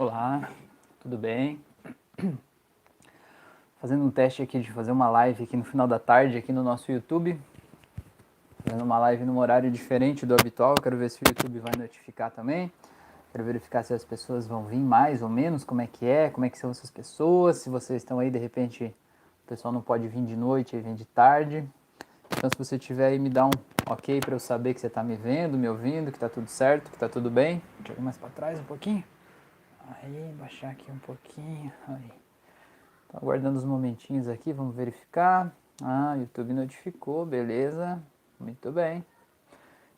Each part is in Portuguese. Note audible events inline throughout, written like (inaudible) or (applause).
Olá, tudo bem? Fazendo um teste aqui de fazer uma live aqui no final da tarde aqui no nosso YouTube. Fazendo uma live num horário diferente do habitual, quero ver se o YouTube vai notificar também. Quero verificar se as pessoas vão vir mais ou menos, como é que é, como é que são essas pessoas, se vocês estão aí, de repente, o pessoal não pode vir de noite, vem de tarde. Então se você tiver aí, me dá um ok para eu saber que você está me vendo, me ouvindo, que está tudo certo, que está tudo bem. Deixa eu ir mais para trás um pouquinho. Aí, baixar aqui um pouquinho. Aí. Tô aguardando os momentinhos aqui, vamos verificar. Ah, YouTube notificou, beleza. Muito bem.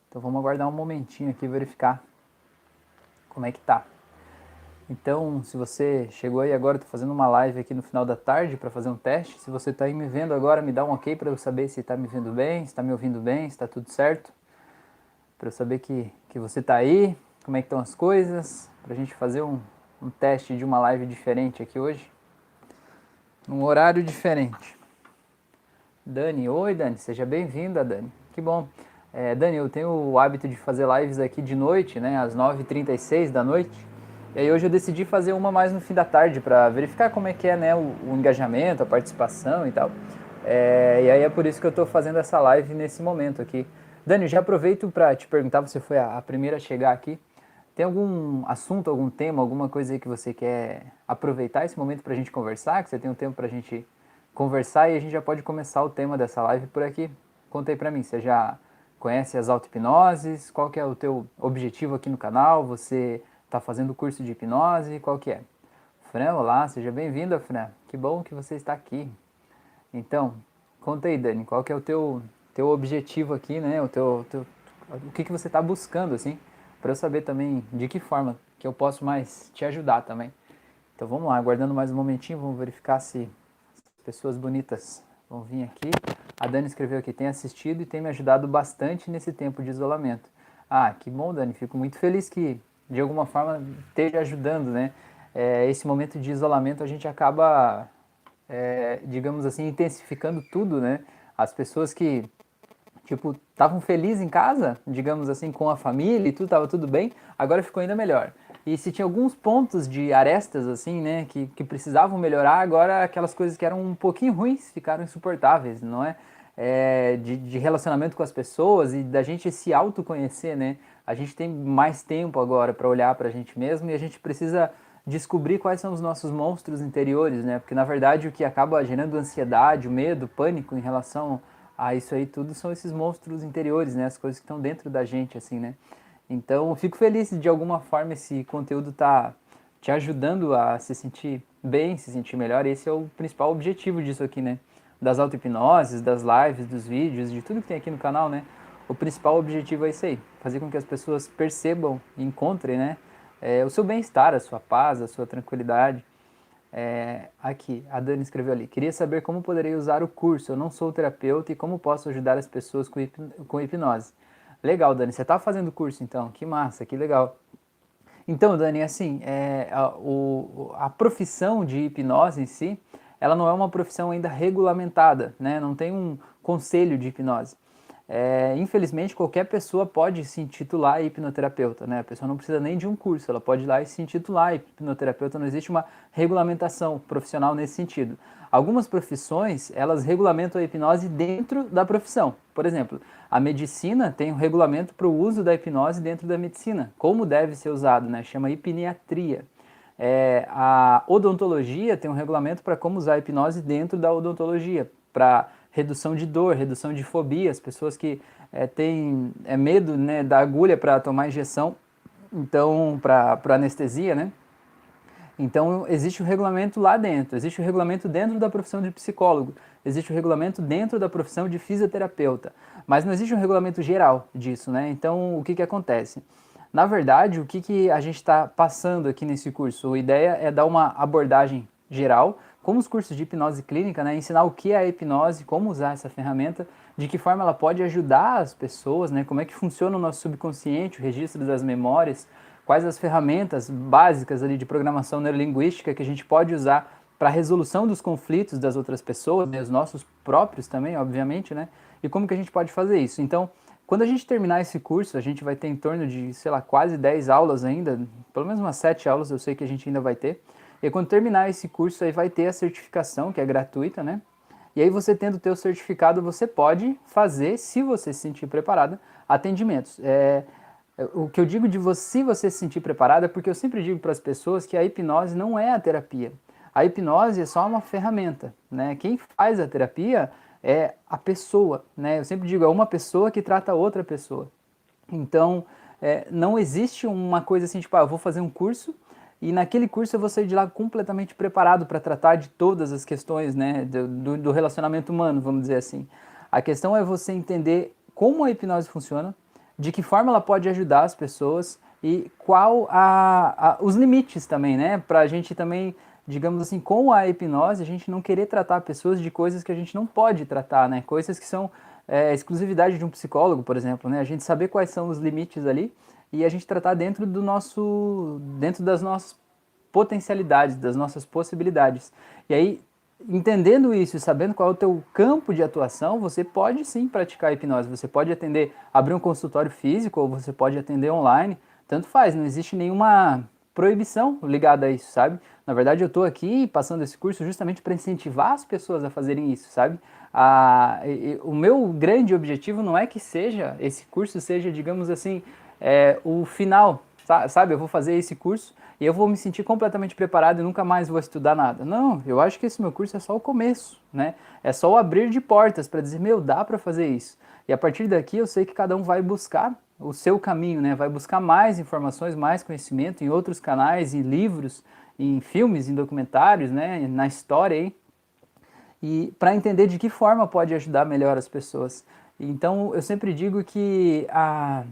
Então vamos aguardar um momentinho aqui verificar como é que tá. Então, se você chegou aí agora, estou fazendo uma live aqui no final da tarde para fazer um teste. Se você está aí me vendo agora, me dá um ok para eu saber se está me vendo bem, se está me ouvindo bem, se está tudo certo. Para eu saber que, que você está aí, como é que estão as coisas, para a gente fazer um, um teste de uma live diferente aqui hoje. Num horário diferente. Dani, oi Dani, seja bem-vinda Dani. Que bom. É, Dani, eu tenho o hábito de fazer lives aqui de noite, né, às 9h36 da noite. E aí hoje eu decidi fazer uma mais no fim da tarde para verificar como é que é né, o, o engajamento, a participação e tal. É, e aí é por isso que eu estou fazendo essa live nesse momento aqui. Dani, já aproveito para te perguntar, você foi a, a, primeira a chegar aqui. Tem algum assunto, algum tema, alguma coisa aí que você quer aproveitar esse momento para a gente conversar? Que você tem um tempo para a gente conversar e a gente já pode começar o tema dessa live por aqui. Conta aí para mim, você já conhece as auto-hipnoses? Qual que é o teu objetivo aqui no canal? Você está fazendo curso de hipnose, qual que é? Fran, olá, seja bem-vinda, Fran. Que bom que você está aqui. Então, conta aí, Dani, qual que é o teu, teu objetivo aqui, né? O teu, teu o que, que você está buscando, assim, para eu saber também de que forma que eu posso mais te ajudar também. Então vamos lá, aguardando mais um momentinho, vamos verificar se as pessoas bonitas vão vir aqui. A Dani escreveu aqui, tem assistido e tem me ajudado bastante nesse tempo de isolamento. Ah, que bom, Dani, fico muito feliz que de alguma forma esteja ajudando, né? É, esse momento de isolamento a gente acaba, é, digamos assim, intensificando tudo, né? As pessoas que, tipo, estavam felizes em casa, digamos assim, com a família e tudo, estava tudo bem, agora ficou ainda melhor. E se tinha alguns pontos de arestas, assim, né, que, que precisavam melhorar, agora aquelas coisas que eram um pouquinho ruins ficaram insuportáveis, não é? é de, de relacionamento com as pessoas e da gente se autoconhecer, né? a gente tem mais tempo agora para olhar para a gente mesmo e a gente precisa descobrir quais são os nossos monstros interiores, né? Porque na verdade o que acaba gerando ansiedade, medo, pânico em relação a isso aí tudo são esses monstros interiores, né? As coisas que estão dentro da gente, assim, né? Então, fico feliz de alguma forma esse conteúdo tá te ajudando a se sentir bem, se sentir melhor. Esse é o principal objetivo disso aqui, né? Das auto-hipnoses, das lives, dos vídeos, de tudo que tem aqui no canal, né? o principal objetivo é isso aí, fazer com que as pessoas percebam e encontrem né, é, o seu bem-estar, a sua paz, a sua tranquilidade. É, aqui, a Dani escreveu ali, queria saber como poderei usar o curso, eu não sou terapeuta e como posso ajudar as pessoas com, hip, com hipnose. Legal, Dani, você está fazendo curso então, que massa, que legal. Então, Dani, assim, é, a, o, a profissão de hipnose em si, ela não é uma profissão ainda regulamentada, né? não tem um conselho de hipnose é, infelizmente qualquer pessoa pode se intitular hipnoterapeuta, né? A pessoa não precisa nem de um curso, ela pode ir lá e se intitular hipnoterapeuta, não existe uma regulamentação profissional nesse sentido. Algumas profissões, elas regulamentam a hipnose dentro da profissão. Por exemplo, a medicina tem um regulamento para o uso da hipnose dentro da medicina, como deve ser usado, né? Chama hipniatria. É, a odontologia tem um regulamento para como usar a hipnose dentro da odontologia, para redução de dor, redução de fobias, pessoas que é, têm é, medo né, da agulha para tomar injeção, então para anestesia, né? Então existe o um regulamento lá dentro, existe o um regulamento dentro da profissão de psicólogo, existe o um regulamento dentro da profissão de fisioterapeuta, mas não existe um regulamento geral disso, né? Então o que, que acontece? Na verdade, o que, que a gente está passando aqui nesse curso? A ideia é dar uma abordagem geral como os cursos de hipnose clínica, né, ensinar o que é a hipnose, como usar essa ferramenta, de que forma ela pode ajudar as pessoas, né, como é que funciona o nosso subconsciente, o registro das memórias, quais as ferramentas básicas ali de programação neurolinguística que a gente pode usar para a resolução dos conflitos das outras pessoas, né, os nossos próprios também, obviamente, né, e como que a gente pode fazer isso. Então, quando a gente terminar esse curso, a gente vai ter em torno de, sei lá, quase 10 aulas ainda, pelo menos umas 7 aulas eu sei que a gente ainda vai ter. E quando terminar esse curso aí vai ter a certificação, que é gratuita, né? E aí você tendo o teu certificado, você pode fazer, se você se sentir preparada, atendimentos. É, o que eu digo de você, se você se sentir preparada, é porque eu sempre digo para as pessoas que a hipnose não é a terapia. A hipnose é só uma ferramenta, né? Quem faz a terapia é a pessoa, né? Eu sempre digo, é uma pessoa que trata outra pessoa. Então, é, não existe uma coisa assim, tipo, ah, eu vou fazer um curso e naquele curso eu vou sair de lá completamente preparado para tratar de todas as questões né, do, do, relacionamento humano, vamos dizer assim. A questão é você entender como a hipnose funciona, de que forma ela pode ajudar as pessoas e qual a, a os limites também, né? Para a gente também, digamos assim, com a hipnose, a gente não querer tratar pessoas de coisas que a gente não pode tratar, né? Coisas que são é, exclusividade de um psicólogo, por exemplo, né? A gente saber quais são os limites ali e a gente tratar dentro do nosso dentro das nossas potencialidades, das nossas possibilidades. E aí, entendendo isso e sabendo qual é o teu campo de atuação, você pode sim praticar hipnose. Você pode atender, abrir um consultório físico ou você pode atender online, tanto faz, não existe nenhuma proibição ligada a isso, sabe? Na verdade, eu estou aqui passando esse curso justamente para incentivar as pessoas a fazerem isso, sabe? A, e, o meu grande objetivo não é que seja esse curso seja, digamos assim, é, o final, sabe? Eu vou fazer esse curso e eu vou me sentir completamente preparado e nunca mais vou estudar nada. Não, eu acho que esse meu curso é só o começo, né? É só o abrir de portas para dizer, meu, dá para fazer isso. E a partir daqui eu sei que cada um vai buscar o seu caminho, né? Vai buscar mais informações, mais conhecimento em outros canais, em livros, em filmes, em documentários, né? Na história aí. E para entender de que forma pode ajudar melhor as pessoas. Então eu sempre digo que a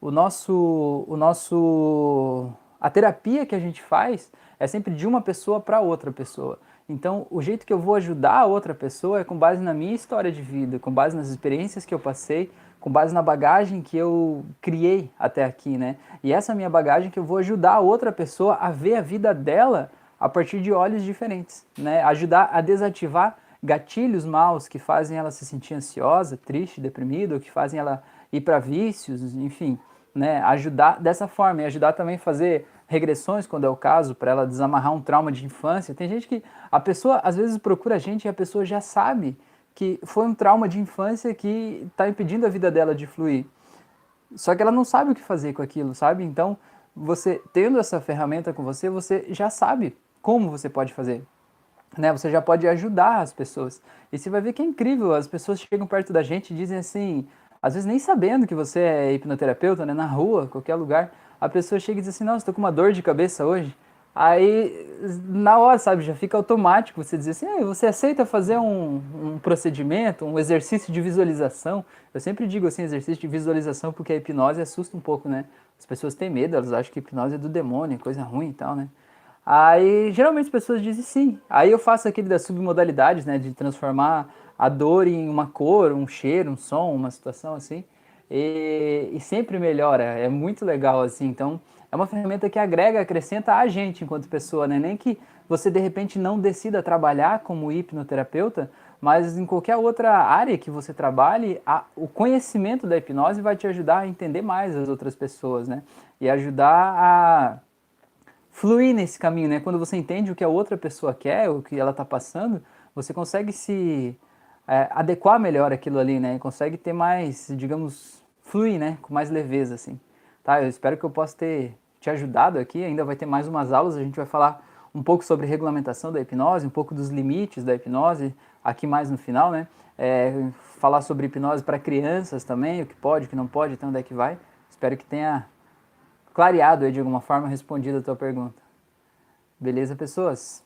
o nosso, o nosso, a terapia que a gente faz é sempre de uma pessoa para outra pessoa. Então, o jeito que eu vou ajudar a outra pessoa é com base na minha história de vida, com base nas experiências que eu passei, com base na bagagem que eu criei até aqui, né? E essa minha bagagem que eu vou ajudar a outra pessoa a ver a vida dela a partir de olhos diferentes, né? Ajudar a desativar gatilhos maus que fazem ela se sentir ansiosa, triste, deprimida, ou que fazem ela ir para vícios, enfim, né, ajudar dessa forma e ajudar também a fazer regressões quando é o caso, para ela desamarrar um trauma de infância. Tem gente que a pessoa às vezes procura a gente e a pessoa já sabe que foi um trauma de infância que está impedindo a vida dela de fluir. Só que ela não sabe o que fazer com aquilo, sabe? Então, você tendo essa ferramenta com você, você já sabe como você pode fazer. Né? Você já pode ajudar as pessoas. E você vai ver que é incrível, as pessoas chegam perto da gente e dizem assim: às vezes nem sabendo que você é hipnoterapeuta, né, na rua, qualquer lugar, a pessoa chega e diz assim, nossa, estou com uma dor de cabeça hoje. Aí, na hora, sabe, já fica automático você dizer assim, ah, você aceita fazer um, um, procedimento, um exercício de visualização? Eu sempre digo assim, exercício de visualização, porque a hipnose assusta um pouco, né? As pessoas têm medo, elas acham que hipnose é do demônio, coisa ruim e tal, né? Aí, geralmente as pessoas dizem sim. Aí eu faço aquele das submodalidades, né, de transformar a dor em uma cor, um cheiro, um som, uma situação assim. E, e, sempre melhora, é muito legal assim. Então, é uma ferramenta que agrega, acrescenta a gente enquanto pessoa, né? Nem que você de repente não decida trabalhar como hipnoterapeuta, mas em qualquer outra área que você trabalhe, a, o conhecimento da hipnose vai te ajudar a entender mais as outras pessoas, né? E ajudar a fluir nesse caminho, né? Quando você entende o que a outra pessoa quer, o que ela está passando, você consegue se é, adequar melhor aquilo ali, né? E consegue ter mais, digamos, fluir, né? Com mais leveza, assim. Tá? Eu espero que eu possa ter te ajudado aqui. Ainda vai ter mais umas aulas. A gente vai falar um pouco sobre regulamentação da hipnose, um pouco dos limites da hipnose, aqui mais no final, né? É, falar sobre hipnose para crianças também, o que pode, o que não pode, até onde é que vai. Espero que tenha clareado aí de alguma forma respondido a tua pergunta. Beleza, pessoas?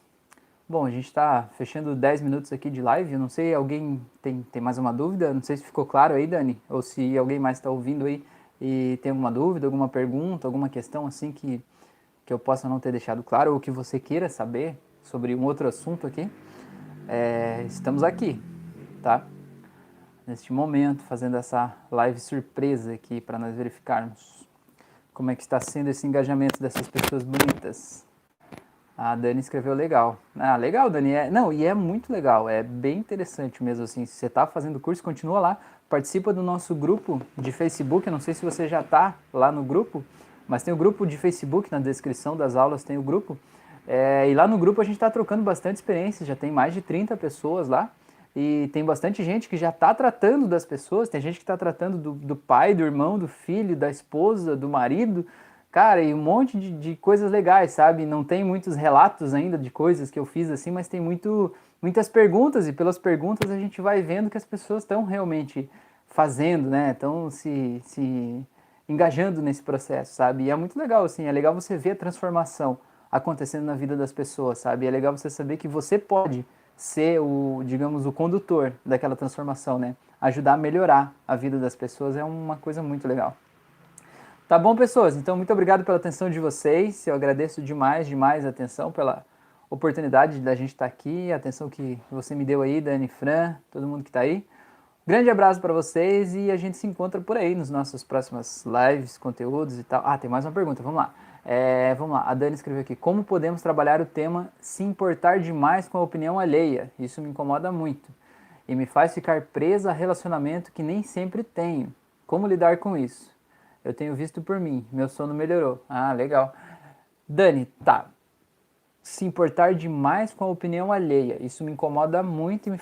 Bom, a gente está fechando 10 minutos aqui de live. Eu não sei, alguém tem, tem mais uma dúvida? Não sei se ficou claro aí, Dani, ou se alguém mais está ouvindo aí e tem alguma dúvida, alguma pergunta, alguma questão assim que, que eu possa não ter deixado claro ou que você queira saber sobre um outro assunto aqui. É, estamos aqui, tá? Neste momento, fazendo essa live surpresa aqui para nós verificarmos como é que está sendo esse engajamento dessas pessoas bonitas. A Dani escreveu legal. Ah, legal, Dani. É, não, e é muito legal, é bem interessante mesmo assim. Se você está fazendo curso, continua lá, participa do nosso grupo de Facebook. Eu não sei se você já está lá no grupo, mas tem o grupo de Facebook na descrição das aulas, tem o grupo. É, e lá no grupo a gente está trocando bastante experiências, já tem mais de 30 pessoas lá. E tem bastante gente que já está tratando das pessoas, tem gente que está tratando do, do, pai, do irmão, do filho, da esposa, do marido, cara, e um monte de, de, coisas legais, sabe? Não tem muitos relatos ainda de coisas que eu fiz assim, mas tem muito, muitas perguntas, e pelas perguntas a gente vai vendo que as pessoas estão realmente fazendo, né? Estão se, se engajando nesse processo, sabe? E é muito legal, assim, é legal você ver a transformação acontecendo na vida das pessoas, sabe? É legal você saber que você pode ser o, digamos, o condutor daquela transformação, né? Ajudar a melhorar a vida das pessoas é uma coisa muito legal. Tá bom, pessoas? Então, muito obrigado pela atenção de vocês. Eu agradeço demais, demais a atenção, pela oportunidade da gente estar aqui, a atenção que você me deu aí, Dani, Fran, todo mundo que está aí. Grande abraço para vocês e a gente se encontra por aí nos nossos próximas lives, conteúdos e tal. Ah, tem mais uma pergunta, vamos lá. É, vamos lá, a Dani escreveu aqui: Como podemos trabalhar o tema se importar demais com a opinião alheia? Isso me incomoda muito e me faz ficar presa a relacionamento que nem sempre tenho. Como lidar com isso? Eu tenho visto por mim, meu sono melhorou. Ah, legal. Dani, tá. Se importar demais com a opinião alheia, isso me incomoda muito e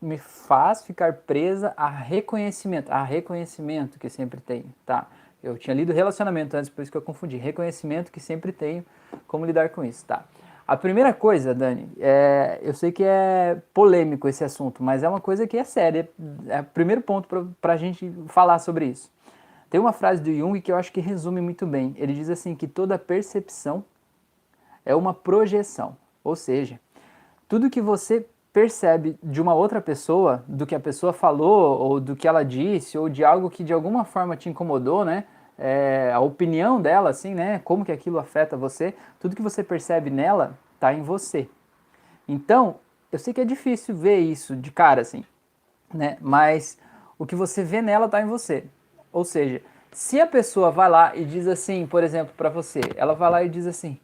me, faz ficar presa a reconhecimento, a reconhecimento que sempre tenho, tá? Eu tinha lido relacionamento antes, por isso que eu confundi. Reconhecimento que sempre tenho, como lidar com isso, tá? A primeira coisa, Dani, é, eu sei que é polêmico esse assunto, mas é uma coisa que é séria. É o primeiro ponto para a gente falar sobre isso. Tem uma frase do Jung que eu acho que resume muito bem. Ele diz assim que toda percepção é uma projeção, ou seja, tudo que você percebe de uma outra pessoa, do que a pessoa falou, ou do que ela disse, ou de algo que de alguma forma te incomodou, né? É, a opinião dela, assim, né? Como que aquilo afeta você, tudo que você percebe nela tá em você. Então, eu sei que é difícil ver isso de cara, assim, né? Mas o que você vê nela tá em você. Ou seja, se a pessoa vai lá e diz assim, por exemplo, para você, ela vai lá e diz assim: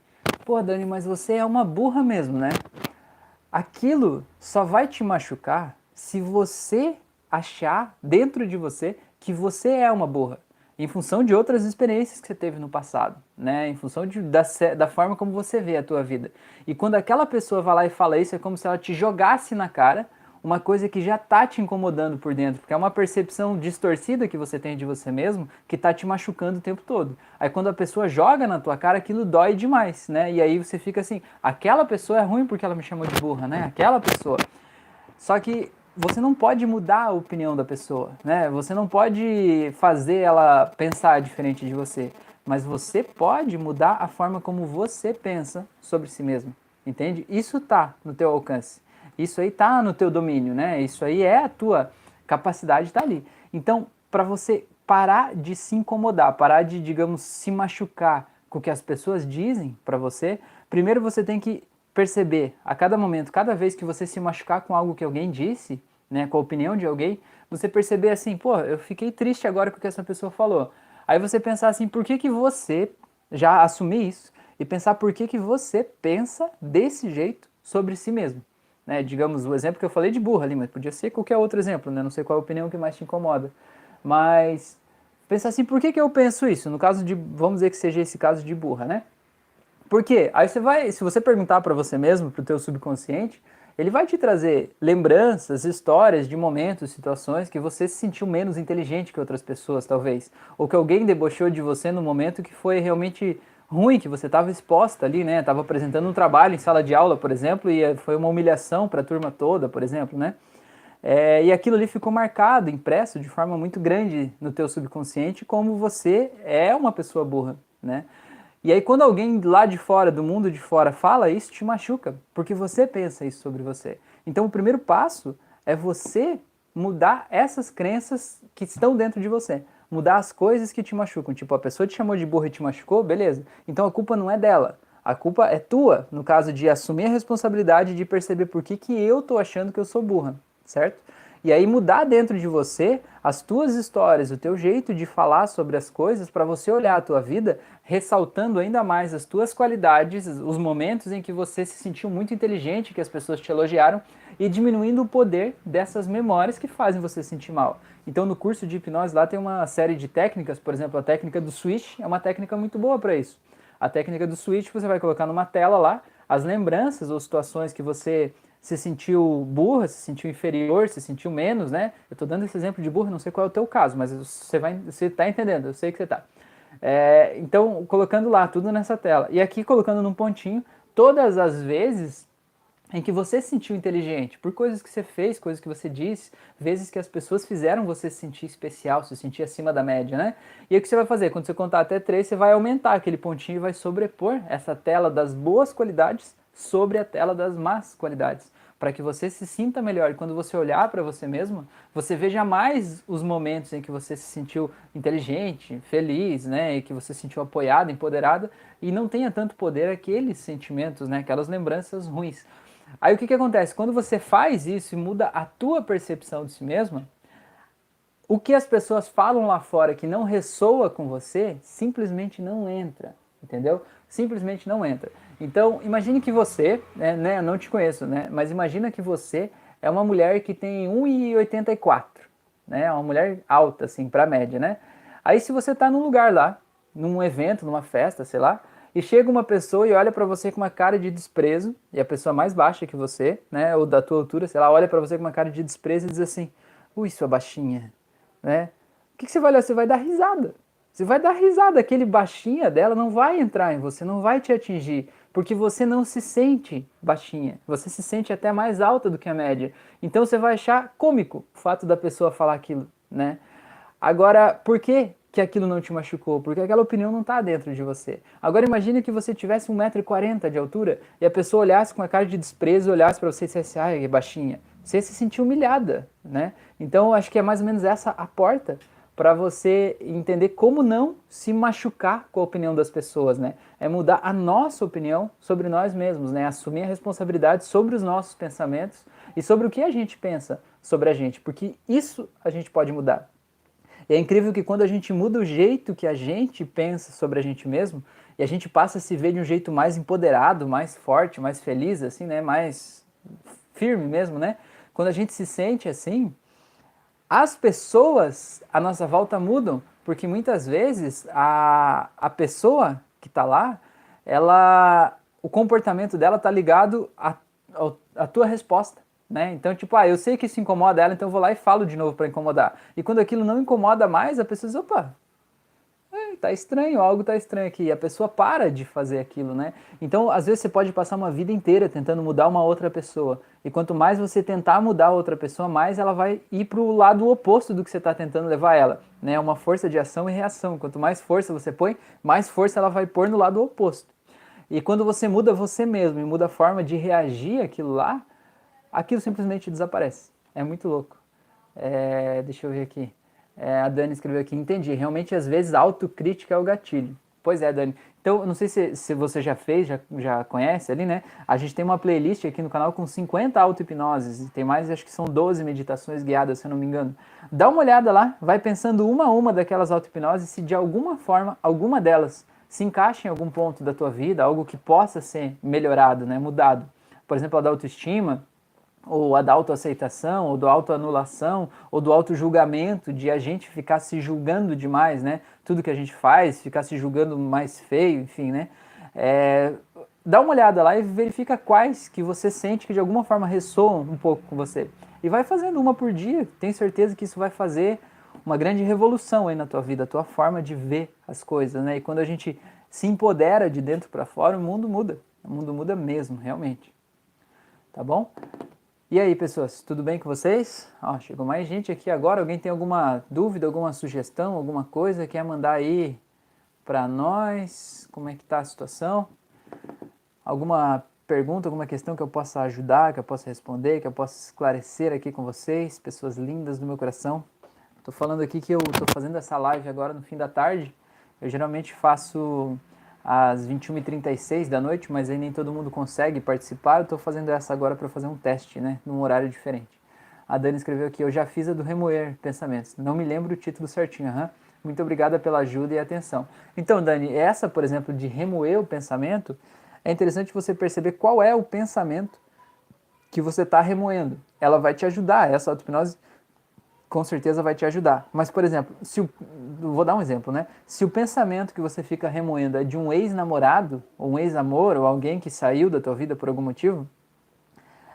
pô, Dani, mas você é uma burra mesmo, né? aquilo só vai te machucar se você achar dentro de você que você é uma burra, em função de outras experiências que você teve no passado, né? Em função de, da, da forma como você vê a tua vida. E quando aquela pessoa vai lá e fala isso, é como se ela te jogasse na cara uma coisa que já está te incomodando por dentro, porque é uma percepção distorcida que você tem de você mesmo que está te machucando o tempo todo. Aí quando a pessoa joga na tua cara, aquilo dói demais, né? E aí você fica assim, aquela pessoa é ruim porque ela me chamou de burra, né? Aquela pessoa. Só que você não pode mudar a opinião da pessoa, né? Você não pode fazer ela pensar diferente de você, mas você pode mudar a forma como você pensa sobre si mesmo, entende? Isso tá no teu alcance. Isso aí está no teu domínio, né? Isso aí é a tua capacidade está ali. Então, para você parar de se incomodar, parar de, digamos, se machucar com o que as pessoas dizem para você, primeiro você tem que perceber a cada momento, cada vez que você se machucar com algo que alguém disse, né, com a opinião de alguém, você perceber assim, pô, eu fiquei triste agora com o que essa pessoa falou. Aí você pensar assim, por que que você já assumir isso e pensar por que que você pensa desse jeito sobre si mesmo né? Digamos, o exemplo que eu falei de burra ali, mas podia ser qualquer outro exemplo, né? Não sei qual é a opinião que mais te incomoda. Mas pensa assim, por que, que eu penso isso? No caso de, vamos dizer que seja esse caso de burra, né? Por quê? Aí você vai, se você perguntar para você mesmo, para o teu subconsciente, ele vai te trazer lembranças, histórias de momentos, situações que você se sentiu menos inteligente que outras pessoas, talvez. Ou que alguém debochou de você no momento que foi realmente ruim que você estava exposta ali, né? Estava apresentando um trabalho em sala de aula, por exemplo, e foi uma humilhação para a turma toda, por exemplo, né? É, e aquilo ali ficou marcado, impresso de forma muito grande no teu subconsciente, como você é uma pessoa burra, né? E aí quando alguém lá de fora, do mundo de fora, fala isso, te machuca, porque você pensa isso sobre você. Então o primeiro passo é você mudar essas crenças que estão dentro de você mudar as coisas que te machucam. Tipo, a pessoa te chamou de burra e te machucou, beleza. Então a culpa não é dela. A culpa é tua, no caso de assumir a responsabilidade de perceber por que, que eu tô achando que eu sou burra, certo? E aí mudar dentro de você as tuas histórias, o teu jeito de falar sobre as coisas para você olhar a tua vida ressaltando ainda mais as tuas qualidades, os momentos em que você se sentiu muito inteligente, que as pessoas te elogiaram e diminuindo o poder dessas memórias que fazem você se sentir mal. Então, no curso de hipnose lá tem uma série de técnicas, por exemplo, a técnica do switch é uma técnica muito boa para isso. A técnica do switch você vai colocar numa tela lá as lembranças ou situações que você se sentiu burra, se sentiu inferior, se sentiu menos, né? Eu estou dando esse exemplo de burra, não sei qual é o teu caso, mas você vai, você está entendendo, eu sei que você está. É, então, colocando lá tudo nessa tela. E aqui colocando num pontinho todas as vezes em que você se sentiu inteligente, por coisas que você fez, coisas que você disse, vezes que as pessoas fizeram você se sentir especial, se sentir acima da média, né? E aí o que você vai fazer? Quando você contar até três, você vai aumentar aquele pontinho e vai sobrepor essa tela das boas qualidades sobre a tela das más qualidades para que você se sinta melhor. E quando você olhar para você mesmo, você veja mais os momentos em que você se sentiu inteligente, feliz, né, e que você se sentiu apoiada, empoderada, e não tenha tanto poder aqueles sentimentos, né, aquelas lembranças ruins. Aí o que, que acontece? Quando você faz isso e muda a tua percepção de si mesma, o que as pessoas falam lá fora que não ressoa com você, simplesmente não entra, entendeu? Simplesmente não entra. Então, imagine que você, né, né, não te conheço, né, mas imagina que você é uma mulher que tem 1,84, né, uma mulher alta, assim, para média, né? Aí se você está num lugar lá, num evento, numa festa, sei lá, e chega uma pessoa e olha para você com uma cara de desprezo, e a pessoa mais baixa que você, né, ou da tua altura, sei lá, olha para você com uma cara de desprezo e diz assim: "Ui, sua baixinha", né? O que, que você vai olhar? Você vai dar risada. Você vai dar risada, aquele baixinha dela não vai entrar em você, não vai te atingir porque você não se sente baixinha, você se sente até mais alta do que a média. Então você vai achar cômico o fato da pessoa falar aquilo, né? Agora, por que, que aquilo não te machucou? Porque aquela opinião não está dentro de você. Agora imagine que você tivesse 1,40m de altura e a pessoa olhasse com uma cara de desprezo, olhasse para você e dissesse, ai, é baixinha. Você se sentir humilhada, né? Então acho que é mais ou menos essa a porta para você entender como não se machucar com a opinião das pessoas, né? É mudar a nossa opinião sobre nós mesmos, né? Assumir a responsabilidade sobre os nossos pensamentos e sobre o que a gente pensa sobre a gente, porque isso a gente pode mudar. E é incrível que quando a gente muda o jeito que a gente pensa sobre a gente mesmo, e a gente passa a se ver de um jeito mais empoderado, mais forte, mais feliz, assim, né? Mais firme mesmo, né? Quando a gente se sente assim, as pessoas à nossa volta mudam, porque muitas vezes a, a pessoa que está lá, ela, o comportamento dela está ligado à tua resposta. Né? Então, tipo, ah, eu sei que isso incomoda ela, então eu vou lá e falo de novo para incomodar. E quando aquilo não incomoda mais, a pessoa diz, opa, tá estranho, algo tá estranho aqui. E a pessoa para de fazer aquilo, né? Então, às vezes você pode passar uma vida inteira tentando mudar uma outra pessoa. E quanto mais você tentar mudar outra pessoa, mais ela vai ir para o lado oposto do que você está tentando levar ela. Né? É uma força de ação e reação. Quanto mais força você põe, mais força ela vai pôr no lado oposto. E quando você muda você mesmo e muda a forma de reagir aquilo lá, aquilo simplesmente desaparece. É muito louco. É, deixa eu ver aqui. É, a Dani escreveu aqui, entendi. Realmente, às vezes, autocrítica é o gatilho. Pois é, Dani. Então, não sei se, se você já fez, já, já conhece ali, né? A gente tem uma playlist aqui no canal com 50 auto-hipnoses. Tem mais, acho que são 12 meditações guiadas, se eu não me engano. Dá uma olhada lá, vai pensando uma a uma daquelas auto-hipnoses, se de alguma forma, alguma delas se encaixa em algum ponto da tua vida, algo que possa ser melhorado, né? Mudado. Por exemplo, a da autoestima, ou a da autoaceitação, ou da autoanulação, ou do auto-julgamento, de a gente ficar se julgando demais, né? Tudo que a gente faz, ficar se julgando mais feio, enfim, né? É, dá uma olhada lá e verifica quais que você sente que de alguma forma ressoam um pouco com você. E vai fazendo uma por dia, tenho certeza que isso vai fazer uma grande revolução aí na tua vida, a tua forma de ver as coisas, né? E quando a gente se empodera de dentro para fora, o mundo muda. O mundo muda mesmo, realmente. Tá bom? E aí, pessoas, tudo bem com vocês? Ó, chegou mais gente aqui agora. Alguém tem alguma dúvida, alguma sugestão, alguma coisa quer mandar aí para nós? Como é que tá a situação? Alguma pergunta, alguma questão que eu possa ajudar, que eu possa responder, que eu possa esclarecer aqui com vocês, pessoas lindas do meu coração. Estou falando aqui que eu estou fazendo essa live agora no fim da tarde. Eu geralmente faço às 21h36 da noite, mas aí nem todo mundo consegue participar. Eu estou fazendo essa agora para fazer um teste, né, num horário diferente. A Dani escreveu aqui, eu já fiz a do remoer pensamentos. Não me lembro o título certinho, uhum. Muito obrigada pela ajuda e atenção. Então, Dani, essa, por exemplo, de remoer o pensamento, é interessante você perceber qual é o pensamento que você está remoendo. Ela vai te ajudar, essa auto-hipnose com certeza vai te ajudar. Mas, por exemplo, se o, vou dar um exemplo, né? Se o pensamento que você fica remoendo é de um ex-namorado, ou um ex-amor, ou alguém que saiu da tua vida por algum motivo,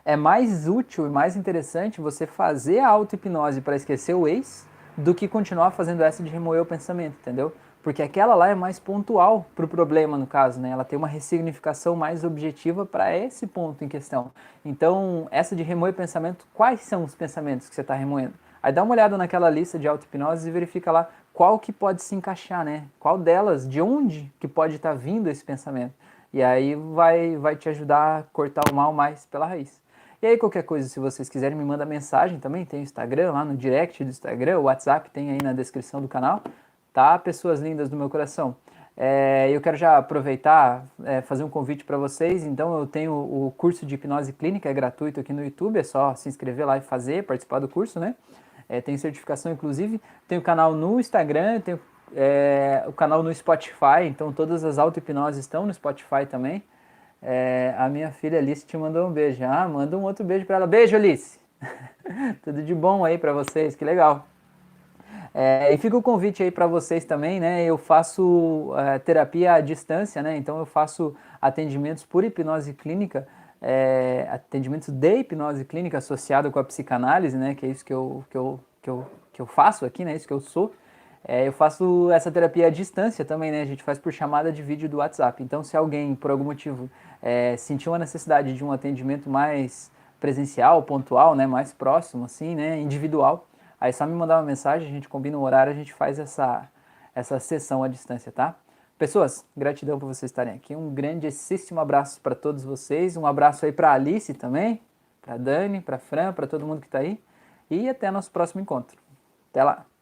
é mais útil e mais interessante você fazer a auto-hipnose para esquecer o ex do que continuar fazendo essa de remoer o pensamento, entendeu? Porque aquela lá é mais pontual para o problema, no caso, né? Ela tem uma ressignificação mais objetiva para esse ponto em questão. Então, essa de remoer pensamento, quais são os pensamentos que você está remoendo? Aí dá uma olhada naquela lista de auto-hipnose e verifica lá qual que pode se encaixar, né? Qual delas, de onde que pode estar tá vindo esse pensamento. E aí vai, vai te ajudar a cortar o mal mais pela raiz. E aí qualquer coisa, se vocês quiserem, me manda mensagem também, tem o Instagram lá no direct do Instagram, o WhatsApp tem aí na descrição do canal, tá? Pessoas lindas do meu coração. É, eu quero já aproveitar, é, fazer um convite para vocês. Então, eu tenho o curso de hipnose clínica, é gratuito aqui no YouTube, é só se inscrever lá e fazer, participar do curso, né? É, tem certificação, inclusive. Tem o canal no Instagram, tem é, o canal no Spotify, então todas as auto-hipnoses estão no Spotify também. É, a minha filha Alice te mandou um beijo. Ah, manda um outro beijo para ela. Beijo, Alice! (laughs) Tudo de bom aí para vocês, que legal. É, e fica o convite aí para vocês também, né? Eu faço é, terapia à distância, né? Então eu faço atendimentos por hipnose clínica é, atendimentos de hipnose clínica associado com a psicanálise, né, que é isso que eu, que eu, que eu, que eu faço aqui, né, isso que eu sou. É, eu faço essa terapia à distância também, né? A gente faz por chamada de vídeo do WhatsApp. Então, se alguém, por algum motivo, é, sentiu a necessidade de um atendimento mais presencial, pontual, né? Mais próximo, assim, né? Individual, aí é só me mandar uma mensagem, a gente combina um horário, a gente faz essa, essa sessão à distância, tá? Pessoas, gratidão por vocês estarem aqui. Um grandíssimo abraço para todos vocês. Um abraço aí para Alice também, para Dani, para Fran, para todo mundo que está aí. E até nosso próximo encontro. Até lá!